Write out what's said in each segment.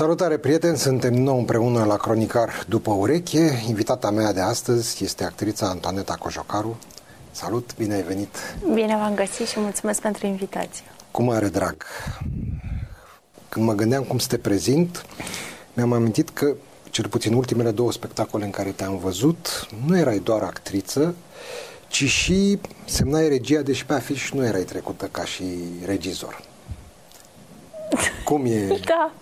Salutare prieteni, suntem nou împreună la Cronicar după ureche. Invitata mea de astăzi este actrița Antoaneta Cojocaru. Salut, bine ai venit! Bine v-am găsit și mulțumesc pentru invitație. Cu mare drag! Când mă gândeam cum să te prezint, mi-am amintit că, cel puțin ultimele două spectacole în care te-am văzut, nu erai doar actriță, ci și semnai regia, deși pe afiș nu erai trecută ca și regizor. Cum e? Da.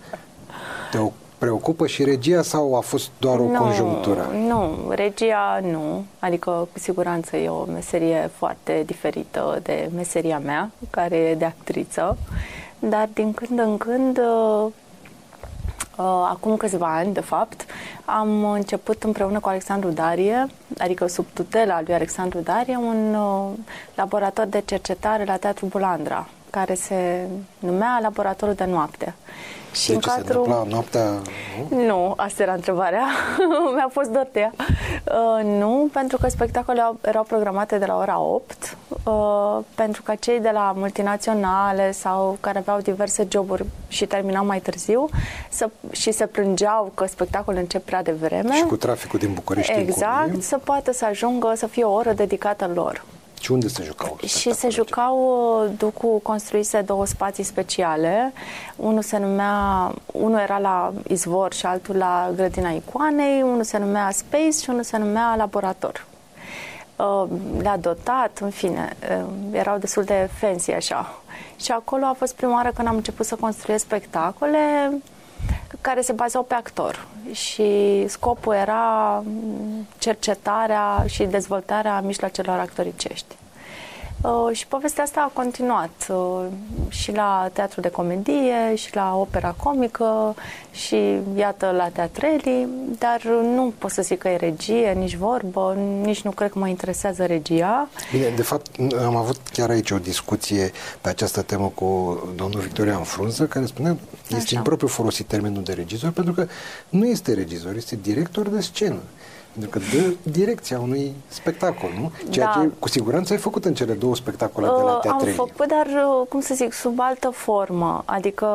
Te preocupă și regia sau a fost doar o nu, conjunctură? Nu, regia nu. Adică, cu siguranță, e o meserie foarte diferită de meseria mea, care e de actriță. Dar, din când în când, uh, uh, acum câțiva ani, de fapt, am început împreună cu Alexandru Darie, adică sub tutela lui Alexandru Darie, un uh, laborator de cercetare la Teatrul Bulandra, care se numea Laboratorul de Noapte. Și de în ce cadrul... se întâmpla noaptea? Nu, nu asta era întrebarea. Mi-a fost dor de ea. Uh, nu, pentru că spectacolele erau programate de la ora 8, uh, pentru că cei de la multinaționale sau care aveau diverse joburi și terminau mai târziu să, și se plângeau că spectacolul încep prea devreme. Și cu traficul din București. Exact, să poată să ajungă să fie o oră dedicată lor. Și unde se jucau? Și se jucau, uh, Ducu construise două spații speciale. Unul se numea, unul era la Izvor și altul la Grădina Icoanei, unul se numea Space și unul se numea Laborator. Uh, le-a dotat, în fine, uh, erau destul de fancy așa. Și acolo a fost prima oară când am început să construiesc spectacole care se bazau pe actor și scopul era cercetarea și dezvoltarea mijloacelor actoricești. Uh, și povestea asta a continuat uh, și la teatru de comedie, și la opera comică, și iată la teatrelii, dar nu pot să zic că e regie, nici vorbă, nici nu cred că mă interesează regia. Bine, de fapt, am avut chiar aici o discuție pe această temă cu domnul Victorian Frunză, care spunea, este Așa. impropriu folosit termenul de regizor, pentru că nu este regizor, este director de scenă. Pentru că dă direcția unui spectacol, nu? Ceea da. ce cu siguranță ai făcut în cele două spectacole uh, de la teatre. Am făcut, dar, uh, cum să zic, sub altă formă. Adică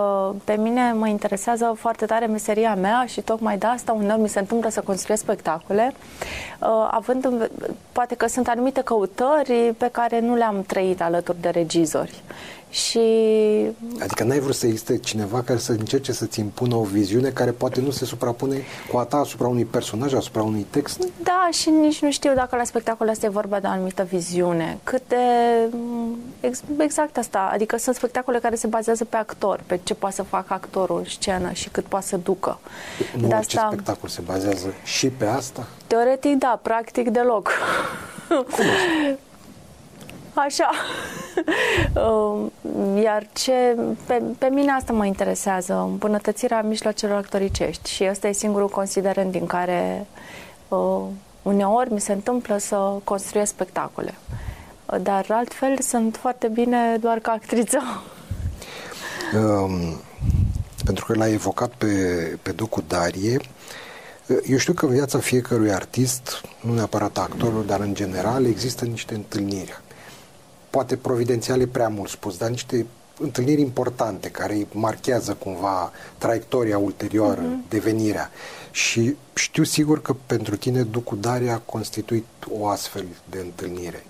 pe mine mă interesează foarte tare meseria mea și tocmai de asta uneori mi se întâmplă să construiesc spectacole, uh, având în, poate că sunt anumite căutări pe care nu le-am trăit alături de regizori. Și... Adică n-ai vrut să existe cineva care să încerce să-ți impună o viziune care poate nu se suprapune cu a ta asupra unui personaj, asupra unui text? Da, și nici nu știu dacă la spectacol asta e vorba de o anumită viziune. Cât de... Exact asta. Adică sunt spectacole care se bazează pe actor, pe ce poate să facă actorul în scenă și cât poate să ducă. Nu de orice asta... spectacol se bazează și pe asta? Teoretic, da. Practic, deloc. Cum Așa. Um, iar ce pe, pe mine asta mă interesează, îmbunătățirea mijloacelor actoricești și ăsta e singurul considerent din care uh, uneori mi se întâmplă să construiesc spectacole. Dar altfel sunt foarte bine doar ca actriță. Um, pentru că l-ai evocat pe, pe Ducu Darie, eu știu că în viața fiecărui artist, nu neapărat actorul, dar în general, există niște întâlniri poate providențiale prea mult spus, dar niște întâlniri importante care marchează cumva traiectoria ulterioară, uh-huh. devenirea. Și știu sigur că pentru tine Ducu Daria a constituit o astfel de întâlnire.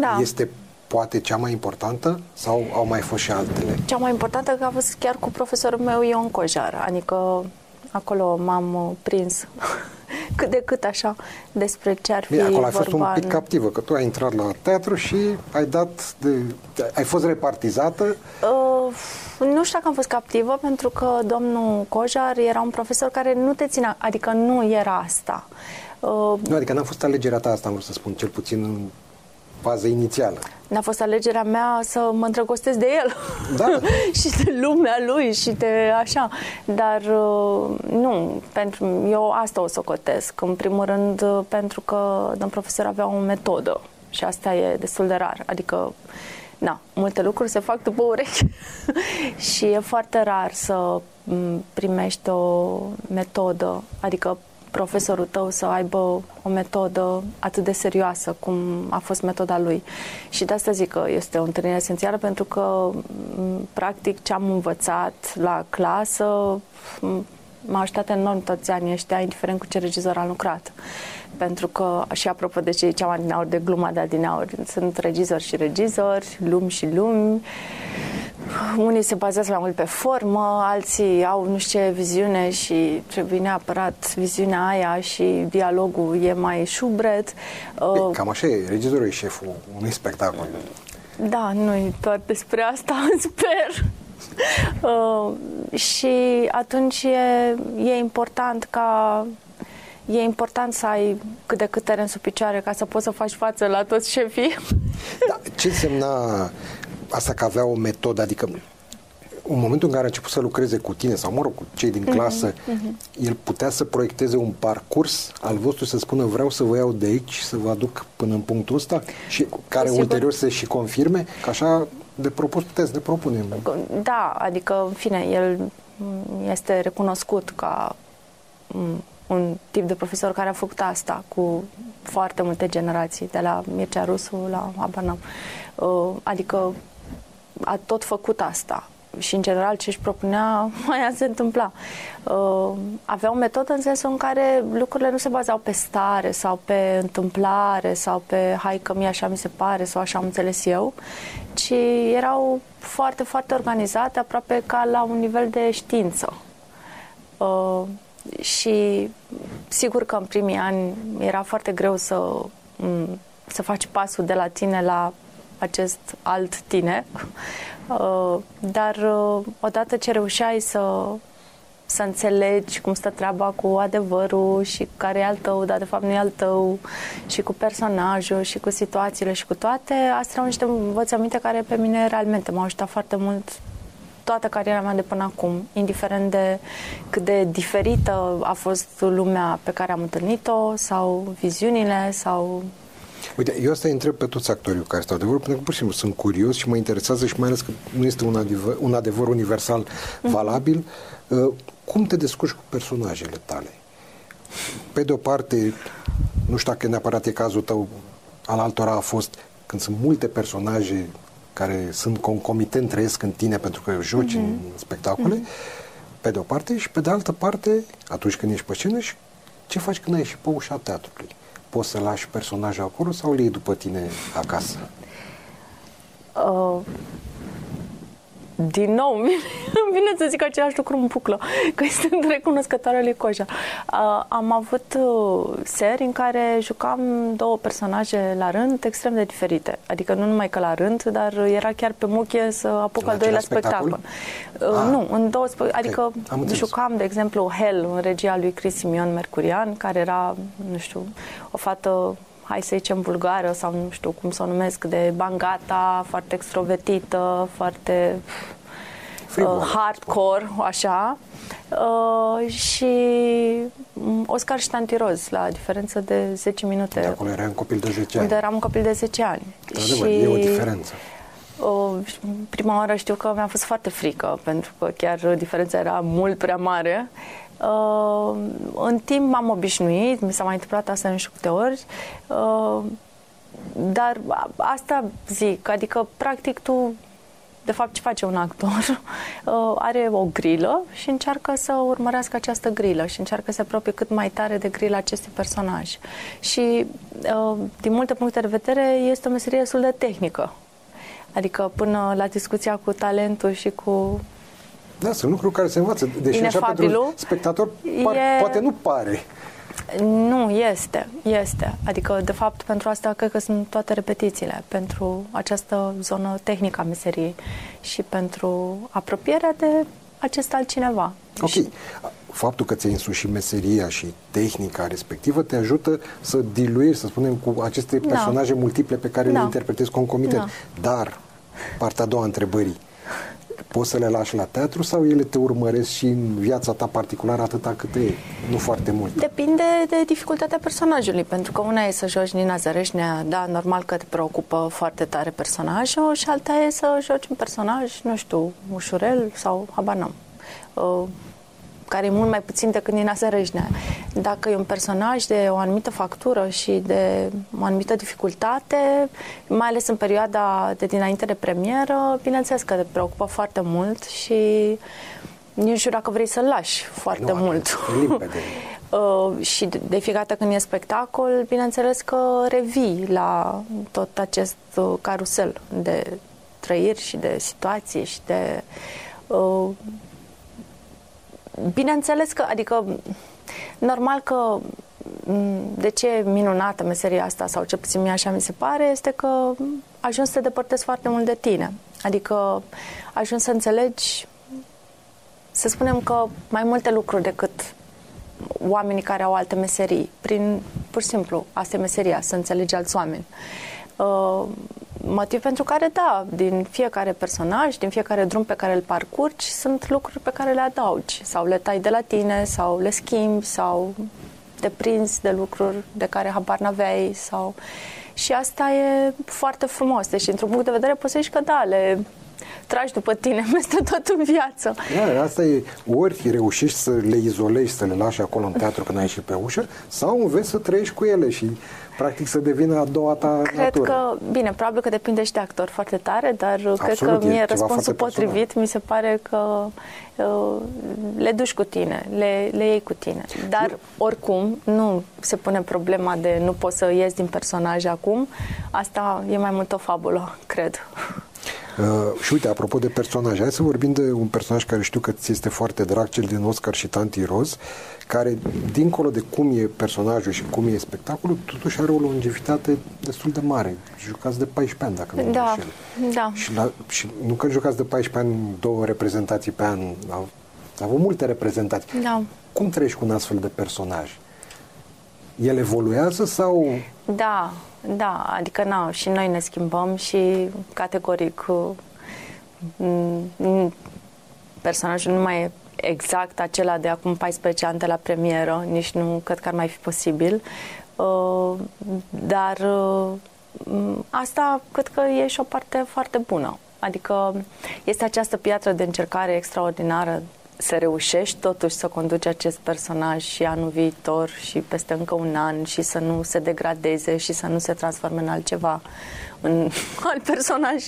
Da. Este poate cea mai importantă sau au mai fost și altele? Cea mai importantă că a fost chiar cu profesorul meu Ion Cojar, adică acolo m-am prins cât de cât așa despre ce ar fi Bine, acolo ai fost un pic captivă, că tu ai intrat la teatru și ai dat de, ai fost repartizată? Uh, nu știu dacă am fost captivă, pentru că domnul Cojar era un profesor care nu te ținea, adică nu era asta. Uh, nu, adică n-a fost alegerea ta, asta am vrut să spun, cel puțin în fază inițială. N-a fost alegerea mea să mă îndrăgostesc de el da. și de lumea lui și de așa. Dar uh, nu, pentru eu asta o să cotesc. În primul rând uh, pentru că domn profesor avea o metodă și asta e destul de rar. Adică na, multe lucruri se fac după urechi și e foarte rar să primești o metodă, adică profesorul tău să aibă o metodă atât de serioasă cum a fost metoda lui. Și de asta zic că este o întâlnire esențială pentru că practic ce am învățat la clasă m-a ajutat enorm toți anii ăștia, indiferent cu ce regizor am lucrat. Pentru că, și apropo de ce ziceam adineauri, de gluma de adineauri, sunt regizori și regizori, lumi și lumi, unii se bazează mai mult pe formă, alții au nu știu ce viziune și trebuie neapărat viziunea aia și dialogul e mai șubret. Uh, Cam așa e, regizorul e șeful unui spectacol. Da, nu e doar despre asta, sper. Uh, și atunci e, e important ca e important să ai cât de cât teren sub picioare ca să poți să faci față la toți șefii. Da, ce însemna asta că avea o metodă, adică în momentul în care a început să lucreze cu tine sau, mă rog, cu cei din mhm, clasă, uh-huh. el putea să proiecteze un parcurs al vostru, să spună vreau să vă iau de aici și să vă aduc până în punctul ăsta și care Sigur. ulterior să și confirme că așa de propus puteți de propunem. Da, adică, în fine, el este recunoscut ca un tip de profesor care a făcut asta cu foarte multe generații, de la Mircea Rusu la Abanam. Uh, adică a tot făcut asta și în general ce își propunea, mai se întâmpla. Uh, avea o metodă în sensul în care lucrurile nu se bazau pe stare sau pe întâmplare sau pe hai că mie așa mi se pare sau așa am înțeles eu, ci erau foarte, foarte organizate, aproape ca la un nivel de știință. Uh, și sigur că în primii ani era foarte greu să, să faci pasul de la tine la acest alt tine, uh, dar uh, odată ce reușeai să, să înțelegi cum stă treaba cu adevărul și care e al tău, dar de fapt nu e al tău, și cu personajul, și cu situațiile, și cu toate, astea erau niște învățăminte care pe mine realmente m-au ajutat foarte mult toată cariera mea de până acum, indiferent de cât de diferită a fost lumea pe care am întâlnit-o sau viziunile sau Uite, eu asta îi întreb pe toți actorii care stau de vorbă, pentru că pur și simplu sunt curios și mă interesează și mai ales că nu este un adevăr, un adevăr universal mm-hmm. valabil. Uh, cum te descurci cu personajele tale? Pe de o parte, nu știu dacă neapărat e cazul tău, al altora a fost când sunt multe personaje care sunt concomitent, trăiesc în tine pentru că joci mm-hmm. în spectacole, mm-hmm. pe de o parte, și pe de altă parte, atunci când ești pe scenă, și ce faci când ai ieșit pe ușa teatrului? Poți să lași personajul acolo sau îl iei după tine acasă? Uh, din nou, îmi vine să zic același lucru în puclă, că sunt recunoscătoare lui Coja. Uh, am avut uh, seri în care jucam două personaje la rând extrem de diferite. Adică nu numai că la rând, dar era chiar pe muche să apuc la al doilea spectacol. spectacol. Uh, ah. Nu, în două spe- Adică okay. jucam, de exemplu, Hell în regia lui Chris Simion Mercurian, care era, nu știu, o fată hai să zicem, vulgară sau nu știu cum să o numesc, de bangata, foarte extrovertită, foarte uh, hardcore, așa. Uh, și Oscar Ștantiroz, la diferență de 10 minute. De acolo era un copil de 10 ani. Unde eram un copil de 10 ani. Și... e o diferență. Uh, prima oară știu că mi-a fost foarte frică, pentru că chiar diferența era mult prea mare. Uh, în timp m-am obișnuit, mi s-a mai întâmplat asta în știu câte ori, uh, dar asta zic, adică practic tu de fapt, ce face un actor? Uh, are o grilă și încearcă să urmărească această grilă și încearcă să se apropie cât mai tare de grila acestui personaj. Și, uh, din multe puncte de vedere, este o meserie destul de tehnică. Adică până la discuția cu talentul și cu da, sunt lucruri care se învață. Deși așa pentru spectator par, e... poate nu pare. Nu, este, este. Adică, de fapt, pentru asta cred că sunt toate repetițiile, pentru această zonă tehnică a meseriei și pentru apropierea de acest altcineva. Ok. Și... Faptul că ți-ai însușit meseria și tehnica respectivă te ajută să diluiești, să spunem, cu aceste da. personaje da. multiple pe care da. le interpretezi concomitent. Da. Dar, partea a doua întrebării, poți să le lași la teatru sau ele te urmăresc și în viața ta particulară atâta cât e, nu foarte mult? Depinde de dificultatea personajului, pentru că una e să joci Nina Zăreșnea, da, normal că te preocupă foarte tare personajul și alta e să joci un personaj, nu știu, ușurel sau habar n-am. Uh, care e mult mai puțin decât Nina Sărăjnea. Dacă e un personaj de o anumită factură și de o anumită dificultate, mai ales în perioada de dinainte de premieră, bineînțeles că te preocupă foarte mult și nici nu știu dacă vrei să-l lași foarte nu, mult. Limpede. Uh, și de, de fiecare dată când e spectacol, bineînțeles că revii la tot acest uh, carusel de trăiri și de situații și de... Uh, bineînțeles că, adică, normal că mm, de ce e minunată meseria asta, sau ce puțin mie așa mi se pare, este că ajungi să te depărtezi foarte mult de tine. Adică ajungi să înțelegi, să spunem că mai multe lucruri decât oamenii care au alte meserii, prin, pur și simplu, asta e meseria, să înțelegi alți oameni. Uh, motiv pentru care, da, din fiecare personaj, din fiecare drum pe care îl parcurgi, sunt lucruri pe care le adaugi sau le tai de la tine sau le schimbi sau te prinzi de lucruri de care habar n-aveai sau... Și asta e foarte frumos. Deci, într-un punct de vedere, poți să zici că da, le tragi după tine peste tot în viață. Da, asta e, ori reușești să le izolezi, să le lași acolo în teatru când ai ieșit pe ușă, sau înveți să trăiești cu ele și practic să devină a doua ta Cred natură. că, bine, probabil că depinde și de actor foarte tare, dar Absolut, cred că mie răspunsul potrivit personal. mi se pare că uh, le duci cu tine, le, le iei cu tine. Dar Eu... oricum nu se pune problema de nu poți să ies din personaj acum. Asta e mai mult o fabulă, cred. Uh, și uite, apropo de personaje, hai să vorbim de un personaj care știu că ți este foarte drag, cel din Oscar și Tanti Roz, care, dincolo de cum e personajul și cum e spectacolul, totuși are o longevitate destul de mare. Jucați de 14 ani, dacă nu da, da. Și, la, și nu că jucați de 14 ani două reprezentații pe an, au, au avut multe reprezentații. Da. Cum trăiești cu un astfel de personaj? El evoluează sau... Da, da, adică na, și noi ne schimbăm și categoric mm, personajul nu mai e exact acela de acum 14 ani de la premieră, nici nu cred că ar mai fi posibil. Uh, dar uh, asta cred că e și o parte foarte bună. Adică este această piatră de încercare extraordinară să reușești totuși să conduci acest personaj și anul viitor și peste încă un an și să nu se degradeze și să nu se transforme în altceva, în alt personaj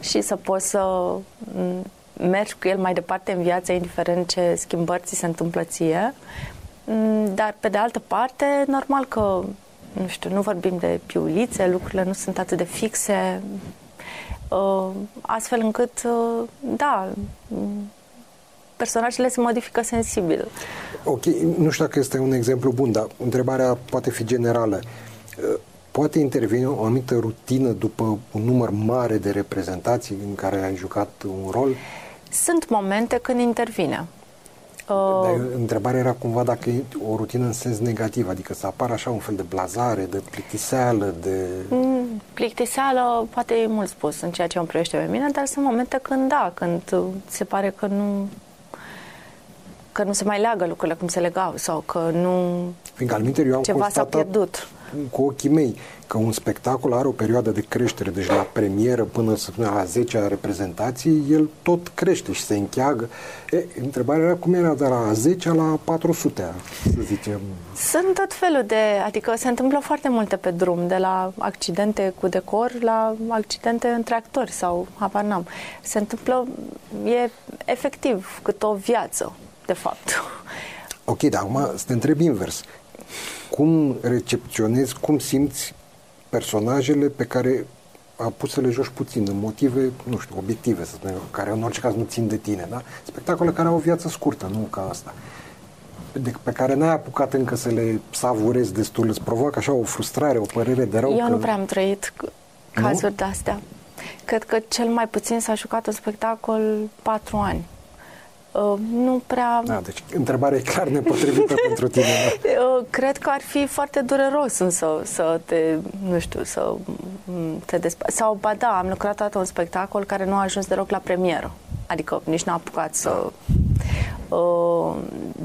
și să poți să mergi cu el mai departe în viață, indiferent ce schimbări ți se întâmplă ție. Dar, pe de altă parte, normal că, nu știu, nu vorbim de piulițe, lucrurile nu sunt atât de fixe, uh, astfel încât, uh, da, personajele se modifică sensibil. Ok, nu știu dacă este un exemplu bun, dar întrebarea poate fi generală. Poate interveni o anumită rutină după un număr mare de reprezentații în care ai jucat un rol? Sunt momente când intervine. Dar uh, întrebarea era cumva dacă e o rutină în sens negativ, adică să apară așa un fel de blazare, de plictiseală, de... Mm, plictiseală poate e mult spus în ceea ce îmi privește pe mine, dar sunt momente când da, când se pare că nu că nu se mai leagă lucrurile cum se legau sau că nu... Fiindcă al eu am ceva s-a pierdut. cu ochii mei că un spectacol are o perioadă de creștere, deci la premieră până să spunem la 10 reprezentații, el tot crește și se încheagă. E, întrebarea era cum era de la 10 la 400, să zicem. Sunt tot felul de, adică se întâmplă foarte multe pe drum, de la accidente cu decor la accidente între actori sau habar n-am. Se întâmplă, e efectiv cât o viață de fapt. Ok, dar acum să te întreb invers. Cum recepționezi, cum simți personajele pe care a pus să le joci puțin, în motive, nu știu, obiective, să spunem, care în orice caz nu țin de tine, da? Spectacole care au o viață scurtă, nu ca asta. De, pe care n-ai apucat încă să le savurezi destul, îți provoacă așa o frustrare, o părere de rău? Eu că... nu prea am trăit cazuri de astea. Cred că cel mai puțin s-a jucat un spectacol patru ani. Uh, nu prea... Da, deci întrebarea e clar nepotrivită pentru tine. Da? Uh, cred că ar fi foarte dureros însă să te, nu știu, să te despa... Sau, ba da, am lucrat toată un spectacol care nu a ajuns deloc la premieră. Adică nici n-a apucat să... Uh,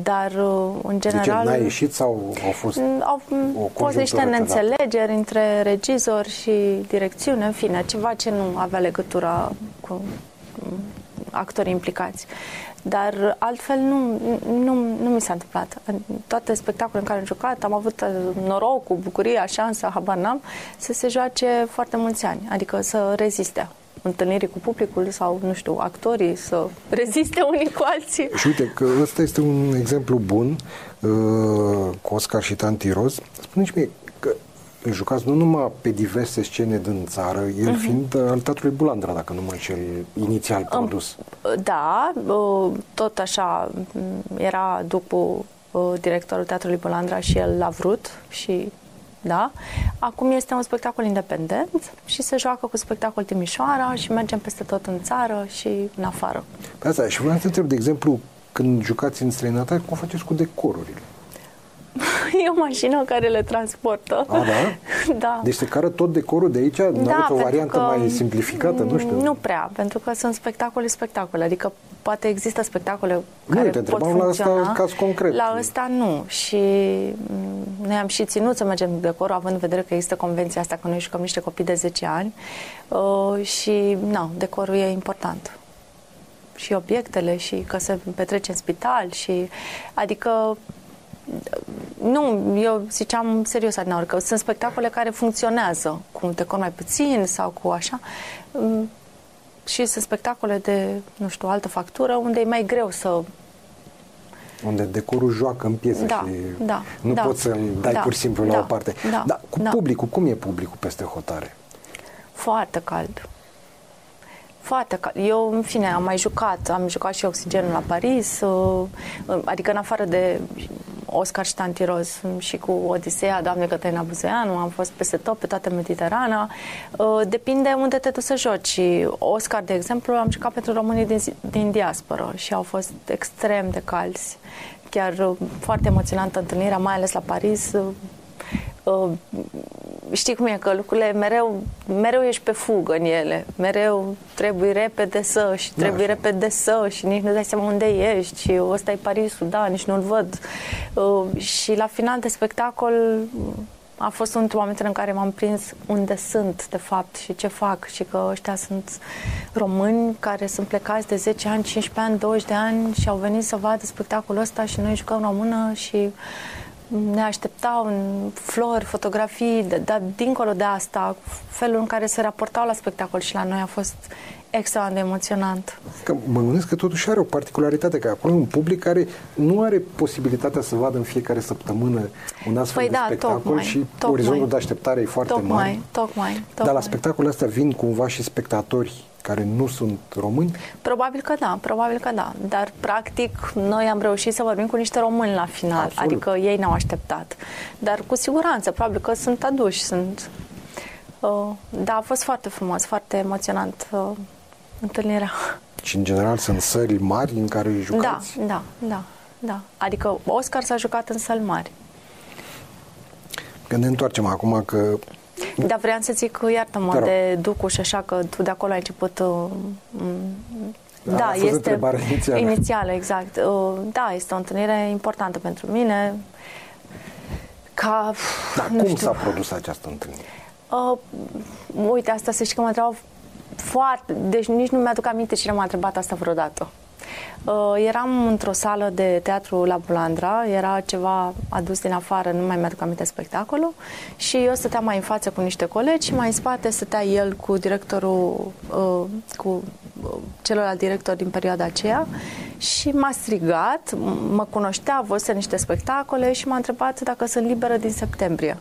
dar, uh, în general... Zice, n-a ieșit sau au fost Au fost niște neînțelegeri între regizor și direcțiune, în fine, ceva ce nu avea legătura cu actorii implicați. Dar altfel nu, nu, nu mi s-a întâmplat. În toate spectacolele în care am jucat, am avut uh, norocul, bucuria, șansa, habar n-am, să se joace foarte mulți ani, adică să reziste întâlnirii cu publicul sau, nu știu, actorii să reziste unii cu alții. Și uite că ăsta este un exemplu bun uh, cu Oscar și Tanti Roz. Spune-mi mie că jucați nu numai pe diverse scene din țară, el uh-huh. fiind al Teatrului Bulandra, dacă nu mă înșel, inițial produs. Da, tot așa era după directorul Teatrului Bulandra și el l-a vrut și da? Acum este un spectacol independent și se joacă cu spectacol Timișoara și mergem peste tot în țară și în afară. Pe asta, și vreau să întreb, de exemplu, când jucați în străinătate, cum faceți cu decorurile? E o mașină care le transportă. A, da? da. Deci se cară tot decorul de aici? Nu da, o variantă mai simplificată? Nu știu. Nu prea, pentru că sunt spectacole spectacole. Adică poate există spectacole care nu, te pot funcționa. la asta caz concret. La ăsta nu. Și mm, noi am și ținut să mergem cu decorul, având în vedere că există convenția asta, că noi jucăm niște copii de 10 ani. Uh, și, nu, decorul e important și obiectele și că se petrece în spital și adică nu, eu ziceam serios adineori că sunt spectacole care funcționează cu un decor mai puțin sau cu așa mm, și sunt spectacole de, nu știu, altă factură unde e mai greu să unde decorul joacă în piesă da, și da, nu da, poți să-l dai da, pur și simplu da, la o parte. Da, Dar cu da. publicul, cum e publicul peste hotare? Foarte cald. Foarte cald. Eu, în fine, am mai jucat. Am jucat și Oxigenul la Paris, uh, adică în afară de Oscar și Tantiroz și cu Odiseea, Doamne Cătălina Buzeanu, am fost peste tot, pe toată Mediterana. Uh, depinde unde te duci să joci. Oscar, de exemplu, am jucat pentru românii din, din diasporă și au fost extrem de calzi. Chiar uh, foarte emoționantă întâlnirea, mai ales la Paris uh, știi cum e, că lucrurile mereu, mereu ești pe fugă în ele, mereu trebuie repede să și da, trebuie da, repede să și nici nu dai seama unde ești și ăsta e Parisul, da, nici nu-l văd. Uh, și la final de spectacol a fost un moment în care m-am prins unde sunt, de fapt, și ce fac. Și că ăștia sunt români care sunt plecați de 10 ani, 15 ani, 20 de ani și au venit să vadă spectacolul ăsta și noi jucăm română și ne așteptau în flori, fotografii, dar dincolo de asta, felul în care se raportau la spectacol și la noi a fost extrem de emoționant. Că mă gândesc că totuși are o particularitate, că acolo un public care nu are posibilitatea să vadă în fiecare săptămână un astfel păi de da, spectacol tocmai, și tocmai, orizontul de așteptare e foarte tocmai, mare. Tocmai, tocmai. Dar la spectacolul ăsta vin cumva și spectatori care nu sunt români? Probabil că da, probabil că da. Dar, practic, noi am reușit să vorbim cu niște români la final. Absolut. Adică ei ne-au așteptat. Dar, cu siguranță, probabil că sunt aduși, sunt... Uh, da, a fost foarte frumos, foarte emoționant uh, întâlnirea. Și, în general, sunt săli mari în care jucați? Da, da, da. da. Adică Oscar s-a jucat în săli mari. Când ne întoarcem acum că da, vreau să zic, iartă-mă, de Ducu și așa, că tu de acolo ai început... Uh, da, da este inițială. inițială, exact. Uh, da, este o întâlnire importantă pentru mine. Ca, da, cum știu, s-a produs această întâlnire? Uh, uite, asta să știi că mă întreabă foarte... Deci nici nu mi-aduc aminte cine m-a întrebat asta vreodată. Uh, eram într-o sală de teatru la Bulandra, era ceva adus din afară, nu mai mi-aduc aminte spectacolul și eu stăteam mai în față cu niște colegi și mai în spate stătea el cu directorul, uh, cu uh, celălalt director din perioada aceea și m-a strigat, mă cunoștea, văzuse niște spectacole și m-a întrebat dacă sunt liberă din septembrie.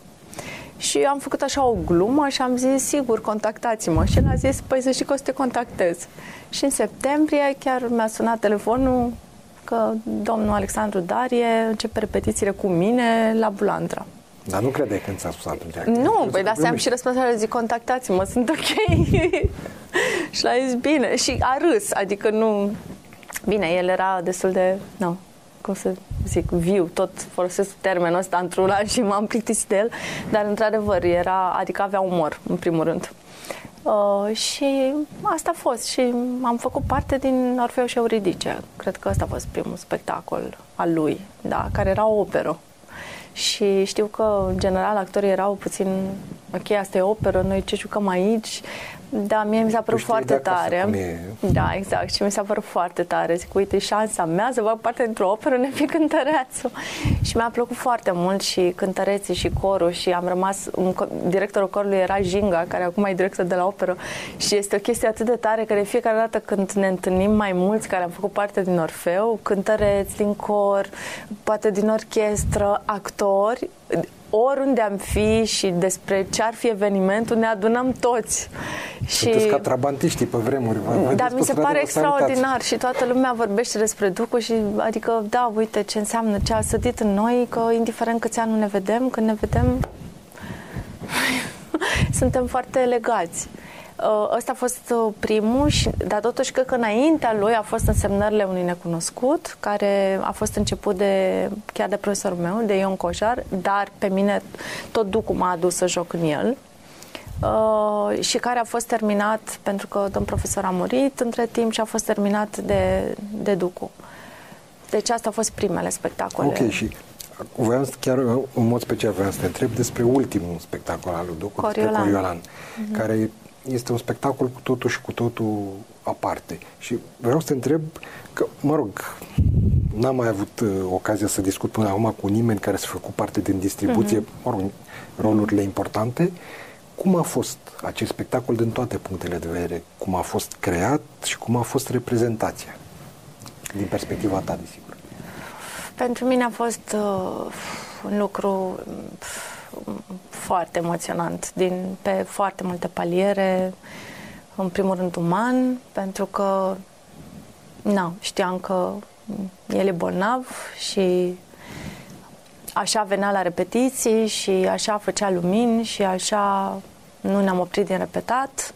Și am făcut așa o glumă și am zis, sigur, contactați-mă. Și el a zis, păi să știi că o să te contactez. Și în septembrie chiar mi-a sunat telefonul că domnul Alexandru Darie începe repetițiile cu mine la Bulandra. Dar nu credeai când ți-a spus atunci? Nu, păi dar am și răspuns zic, contactați-mă, sunt ok. și l-a zis, bine. Și a râs, adică nu... Bine, el era destul de... Nu, cum să zic, viu, tot folosesc termenul ăsta într-un an și m-am plictisit de el, dar într-adevăr era, adică avea umor, în primul rând. Uh, și asta a fost și am făcut parte din Orfeu și Euridice. Cred că ăsta a fost primul spectacol al lui, da, care era o operă. Și știu că, în general, actorii erau puțin ok, asta e operă, noi ce jucăm aici, da, mie mi s-a părut foarte tare. Da, exact. Și mi s-a părut foarte tare. Zic, uite, șansa mea să fac parte dintr-o operă, ne fi cântăreațul. Și mi-a plăcut foarte mult și cântăreții și corul și am rămas, un, directorul corului era Jinga, care acum e director de la operă și este o chestie atât de tare că de fiecare dată când ne întâlnim mai mulți care am făcut parte din Orfeu, cântăreți din cor, poate din orchestră, actori, oriunde am fi și despre ce ar fi evenimentul, ne adunăm toți. Sunteți și... ca trabantiștii pe vremuri. Dar mi se pare extraordinar și toată lumea vorbește despre Ducu și adică, da, uite ce înseamnă, ce a sădit în noi, că indiferent câți ani nu ne vedem, când ne vedem, suntem foarte legați. Uh, ăsta a fost uh, primul, și, dar totuși cred că înaintea lui a fost însemnările unui necunoscut, care a fost început de, chiar de profesorul meu, de Ion Cojar, dar pe mine tot Ducu m-a adus să joc în el. Uh, și care a fost terminat, pentru că domn profesor a murit între timp și a fost terminat de, de Ducu. Deci asta au fost primele spectacole. Ok, și voiam chiar în mod special vreau să te întreb despre ultimul spectacol al lui Ducu, Coriolan, Coriolan mm-hmm. care este un spectacol cu totul și cu totul aparte. Și vreau să te întreb că, mă rog, n-am mai avut uh, ocazia să discut până acum cu nimeni care să făcut parte din distribuție, uh-huh. mă rog, rolurile importante. Cum a fost acest spectacol din toate punctele de vedere? Cum a fost creat și cum a fost reprezentația? Din perspectiva ta, desigur. Pentru mine a fost uh, un lucru foarte emoționant, din, pe foarte multe paliere, în primul rând uman, pentru că na, știam că el e bolnav și așa venea la repetiții și așa făcea lumini și așa nu ne-am oprit din repetat,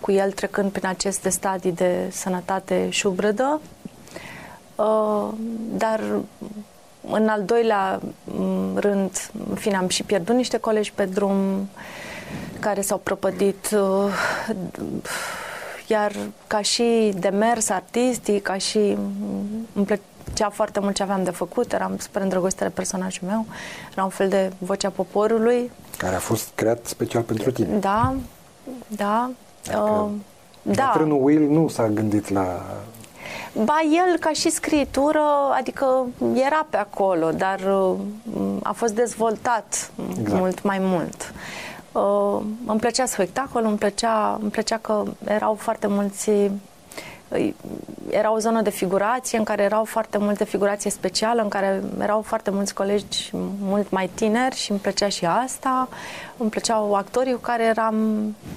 cu el trecând prin aceste stadii de sănătate șubrădă. Uh, dar în al doilea mm, rând, în fine, am și pierdut niște colegi pe drum care s-au prăpădit, uh, iar ca și demers artistic, ca și mm, îmi plăcea foarte mult ce aveam de făcut, eram super îndrăgostită de personajul meu, era un fel de vocea poporului. Care a fost creat special pentru tine. Da, da. uh, da. Will nu s-a gândit la Ba, el, ca și scritură, adică era pe acolo, dar uh, a fost dezvoltat exact. mult mai mult. Uh, îmi plăcea spectacolul, îmi plăcea, îmi plăcea că erau foarte mulți era o zonă de figurație în care erau foarte multe figurație specială, în care erau foarte mulți colegi mult mai tineri și îmi plăcea și asta. Îmi plăceau actorii cu care eram,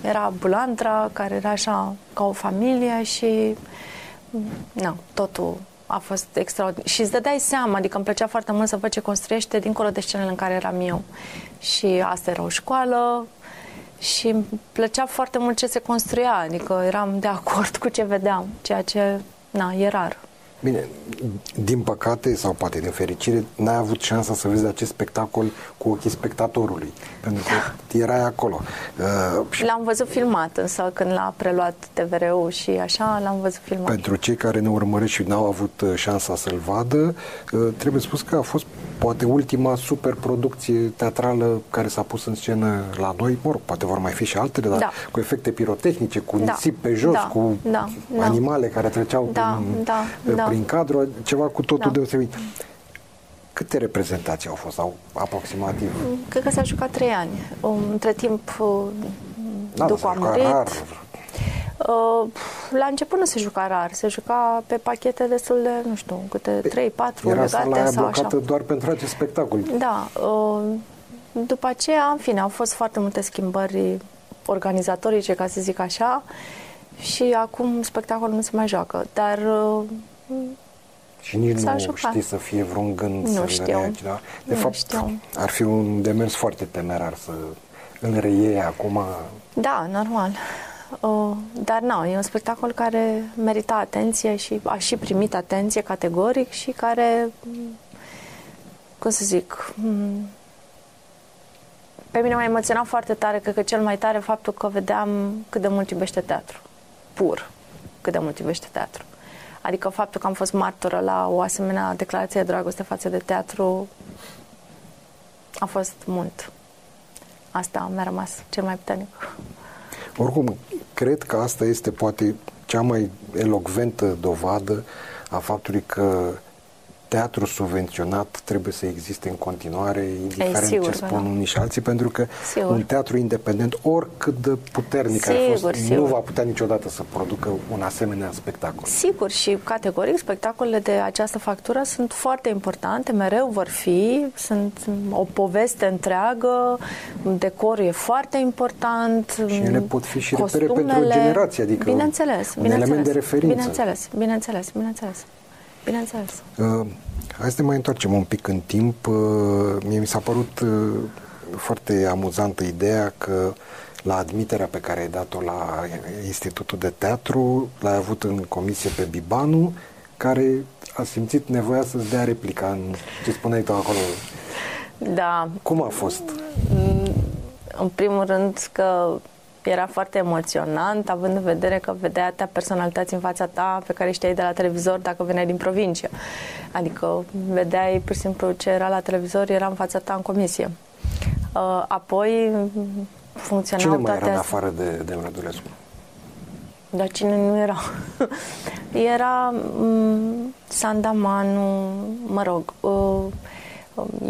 era Bulandra, care era așa ca o familie și nu, totul a fost extraordinar. Și îți dădeai seama, adică îmi plăcea foarte mult să văd ce construiește dincolo de scenele în care eram eu. Și asta era o școală și îmi plăcea foarte mult ce se construia, adică eram de acord cu ce vedeam, ceea ce, na, e rar. Bine, din păcate sau poate din fericire, n-ai avut șansa să vezi acest spectacol cu ochii spectatorului, pentru că erai acolo. Uh, și l-am văzut filmat, însă când l-a preluat TVR-ul și așa, l-am văzut filmat. Pentru cei care ne urmăresc și n-au avut uh, șansa să-l vadă, uh, trebuie spus că a fost poate ultima superproducție teatrală care s-a pus în scenă la noi, mă rog, poate vor mai fi și altele, dar da. cu efecte pirotehnice, cu da. nisip pe jos, da. cu da. da. animale da. care treceau da. Prin, da. Da. prin cadru, ceva cu totul da. deosebit. Câte reprezentații au fost, sau aproximativ? Cred că s-a jucat trei ani. Între timp, da, după a murit, rar. Uh, la început nu se juca rar, se juca pe pachete destul de, nu știu, câte 3-4 Era legate sau așa. doar pentru acest spectacol. Da. Uh, după aceea, în fine, au fost foarte multe schimbări organizatorice, ca să zic așa, și acum spectacolul nu se mai joacă. Dar uh, și nici nu jucat. știi să fie vreun gând nu să știu. reagi, da? De nu fapt, știu. ar fi un demers foarte temerar să îl reiei acum. Da, normal. Uh, dar nu, e un spectacol care merita atenție și a și primit atenție categoric și care, cum să zic, mm, pe mine m-a emoționat foarte tare, cred că cel mai tare faptul că vedeam cât de mult iubește teatru. Pur cât de mult iubește teatru. Adică faptul că am fost martoră la o asemenea declarație de dragoste față de teatru a fost mult. asta mi-a rămas cel mai puternic. Oricum, cred că asta este poate cea mai elocventă dovadă a faptului că teatru subvenționat trebuie să existe în continuare, indiferent sigur, ce spun da. unii și alții, pentru că Sigur. un teatru independent, oricât de puternic ar Sigur, fost, sigur. nu va putea niciodată să producă un asemenea spectacol. Sigur și categoric spectacolele de această factură sunt foarte importante, mereu vor fi, sunt o poveste întreagă, decorul e foarte important. Și ele pot fi și repere costumele- pentru o generație, adică bineînțeles, un bineînțeles, element de referință. Bineînțeles, bineînțeles, bineînțeles. Bineînțeles. Uh, hai să ne mai întoarcem un pic în timp. Uh, mie mi s-a părut uh, foarte amuzantă ideea că la admiterea pe care ai dat-o la Institutul de Teatru, l-ai avut în comisie pe Bibanu, care a simțit nevoia să-ți dea replica în ce spuneai tu acolo. Da, Cum a fost? în primul rând că era foarte emoționant, având în vedere că vedea atâtea personalități în fața ta pe care știai de la televizor dacă veneai din provincie. Adică vedeai pur și simplu ce era la televizor, era în fața ta în comisie. Uh, Apoi funcționau Cine mai toate era în astea- afară de, de Rădulescu? Dar cine nu era? era um, Sandamanu, mă rog, uh,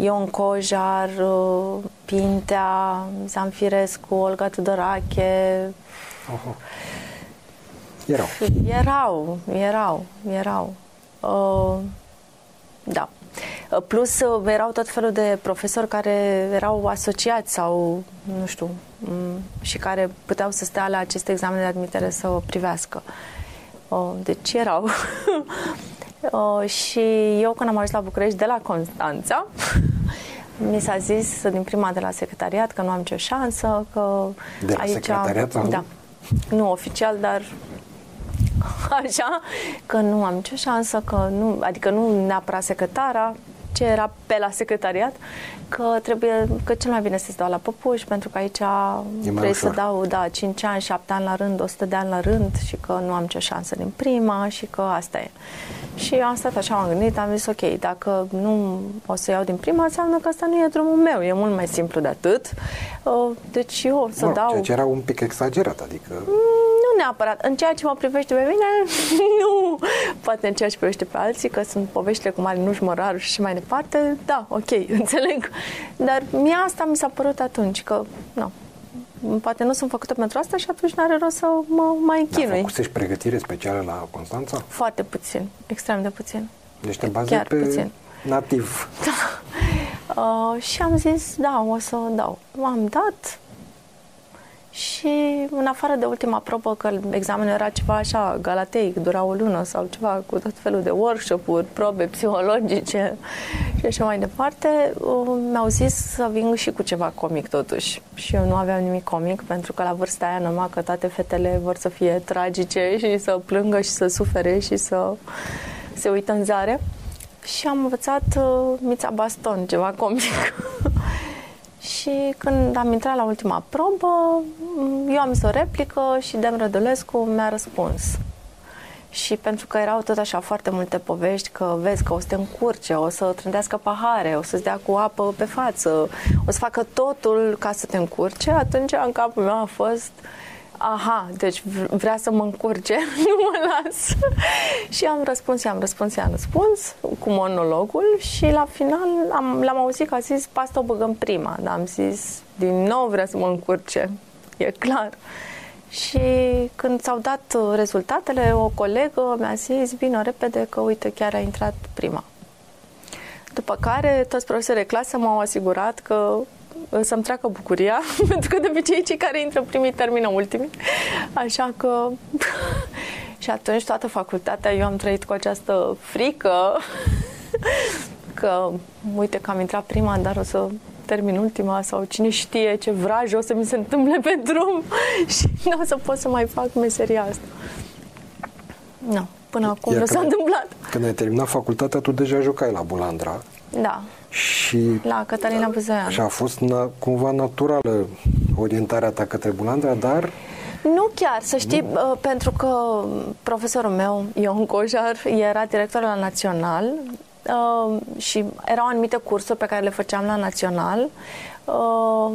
Ion Cojar, uh, Pintea, Zanfirescu, Olga Tudorache. Oho. Erau. Erau, erau, erau. Uh, da. Uh, Plus uh, erau tot felul de profesori care erau asociați sau, nu știu, m, și care puteau să stea la aceste examene de admitere să o privească. Uh, Deci erau. Uh, Și eu când am ajuns la București de la Constanța, mi s-a zis din prima de la secretariat că nu am nicio șansă, că De la aici... secretariat sau nu? Da. Nu oficial, dar așa, că nu am nicio șansă, că nu, adică nu neapărat secretara, ce era pe la secretariat, că trebuie, că cel mai bine să-ți dau la păpuși, pentru că aici trebuie ușor. să dau, da, 5 ani, 7 ani la rând, 100 de ani la rând și că nu am nicio șansă din prima și că asta e. Și am stat așa, m-am gândit, am zis, ok, dacă nu o să iau din prima, înseamnă că asta nu e drumul meu, e mult mai simplu de atât. Uh, Deci eu o să Mă, dau... Ceea ce era un pic exagerat, adică Nu neapărat. În ceea ce mă privește pe mine, nu. Poate în ceea ce privește pe alții, că sunt poveștile cu Marinuș Măraru și mai departe, da, ok, înțeleg. Dar mie asta mi s-a părut atunci, că, nu, poate nu sunt făcută pentru asta și atunci n-are rost să mă mai Dar chinui. făcusești pregătire specială la Constanța? Foarte puțin, extrem de puțin. Deci te bazezi Chiar pe puțin. nativ. Uh, și am zis, da, o să dau. Am dat și în afară de ultima probă, că examenul era ceva așa galateic, dura o lună sau ceva cu tot felul de workshop-uri, probe psihologice și așa mai departe, uh, mi-au zis să vin și cu ceva comic totuși. Și eu nu aveam nimic comic pentru că la vârsta aia numai că toate fetele vor să fie tragice și să plângă și să sufere și să se uită în zare. Și am învățat uh, Mița Baston, ceva comic. și când am intrat la ultima probă, m, eu am zis o replică și Dem Rădulescu mi-a răspuns. Și pentru că erau tot așa foarte multe povești că vezi că o să te încurce, o să trândească pahare, o să-ți dea cu apă pe față, o să facă totul ca să te încurce, atunci în capul meu a fost aha, deci v- vrea să mă încurce, nu mă las. și am răspuns, i-am răspuns, i-am răspuns cu monologul și la final am, l-am auzit că a zis, pe asta o băgăm prima, dar am zis, din nou vrea să mă încurce, e clar. Și când s-au dat uh, rezultatele, o colegă mi-a zis, vină repede că uite, chiar a intrat prima. După care toți profesorii de clasă m-au asigurat că uh, să-mi treacă bucuria, pentru că de obicei cei care intră primii termină ultimii. Așa că... și atunci toată facultatea eu am trăit cu această frică că uite că am intrat prima, dar o să termin ultima sau cine știe ce vraj o să mi se întâmple pe drum și nu o să pot să mai fac meseria asta. Nu, până acum Iar nu s-a când ai- întâmplat. Când ai terminat facultatea, tu deja jucai la Bulandra Da, și la Cătălina Buzoian. și a fost na, cumva naturală orientarea ta către Bulandra, dar Nu chiar, să știi, uh, pentru că profesorul meu, Ion Cojar, era director la Național uh, și erau anumite cursuri pe care le făceam la Național uh,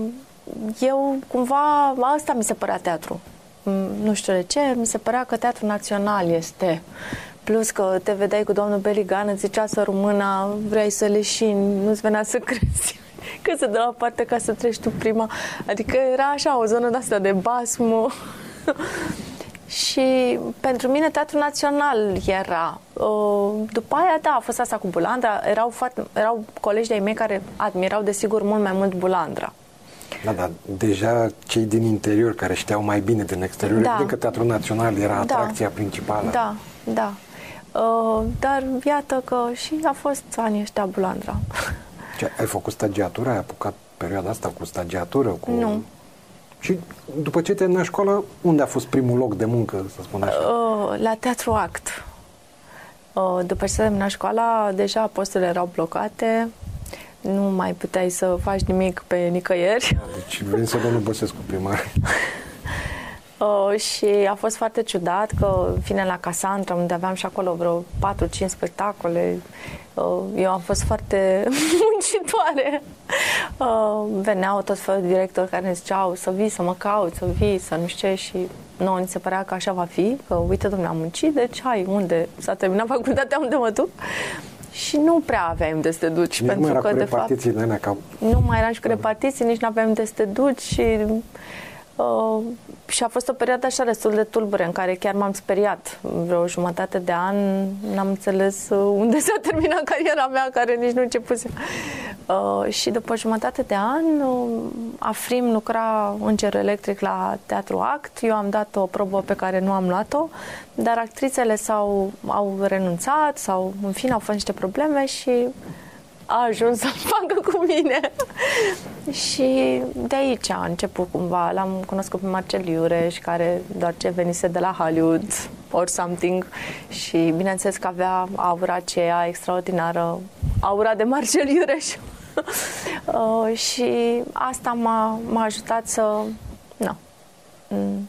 eu cumva, asta mi se părea teatru. Mm, Nu știu de ce, mi se părea că teatru național este. Plus că te vedeai cu domnul Beligan, îți zicea să rumâna, vrei să leșini, nu-ți venea să crezi că se dă la parte ca să treci tu prima. Adică era așa o zonă de asta de basmă. Și pentru mine Teatrul Național era. Uh, După aia, da, a fost asta cu Bulandra. Erau, foarte, erau colegi de-ai mei care admirau, desigur, mult mai mult Bulandra. Da, da, deja cei din interior care știau mai bine din exterior, Da. evident că Teatrul Național era Da. atracția principală. Da, da. Uh, Dar iată că și a fost anii ăștia Bulandra. Ce, ai făcut stagiatură? Ai apucat perioada asta cu stagiatură? Cu... Nu. Și după ce te-ai școală, unde a fost primul loc de muncă, să spun așa? Uh, La Teatru Act. Uh, După ce termina școala, deja posturile erau blocate. Nu mai puteai să faci nimic pe nicăieri. Deci vrem să domnul Băsescu primar. Uh, și a fost foarte ciudat că vine la Casandra, unde aveam și acolo vreo 4-5 spectacole. Uh, eu am fost foarte muncitoare. Uh, veneau tot felul de directori care ne ziceau să vii, să mă caut, să vii, să nu știu ce și nouă ni se părea că așa va fi, că uite, domnule, am muncit, deci hai, unde s-a terminat facultatea, unde mă duc? Și nu prea aveai unde să te duci, Și nici nu mai pentru era că, cu de fapt, repartițiile alea ca... nu mai eram și cu repartiții, nici nu aveam unde să te duci și, uh, și a fost o perioadă așa destul de tulbure în care chiar m-am speriat. Vreo jumătate de an n-am înțeles uh, unde s-a terminat cariera mea, care nici nu începuse. Uh, și după jumătate de an, uh, Afrim lucra în cer electric la Teatru Act. Eu am dat o probă pe care nu am luat-o, dar actrițele s-au, au renunțat sau, în fine, au fost niște probleme și a ajuns să facă cu mine. și de aici a început cumva. L-am cunoscut pe Marcel Iureș, care doar ce venise de la Hollywood or something și bineînțeles că avea aura aceea extraordinară, aura de Marcel Iureș. uh, și asta m-a, m-a ajutat să, na, m,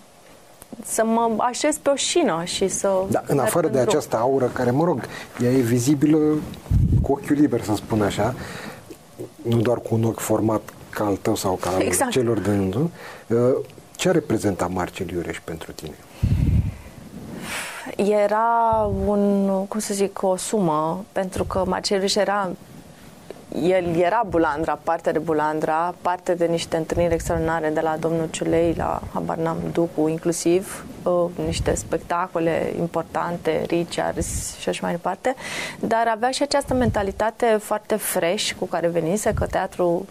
să mă așez pe o șină și să... Da, în merg afară de drum. această aură, care, mă rog, ea e vizibilă cu ochiul liber, să spun așa, nu doar cu un ochi format ca al tău sau ca al Exact. celor de rândul, uh, ce a reprezentat Marcel Iureș pentru tine? era un, cum să zic, o sumă, pentru că Marcelius era el era Bulandra, parte de Bulandra, parte de niște întâlniri extraordinare de la domnul Ciulei, la habar n-am, Ducu, inclusiv, uh, niște spectacole importante, Richards și așa mai departe, dar avea și această mentalitate foarte fresh cu care venise, că teatru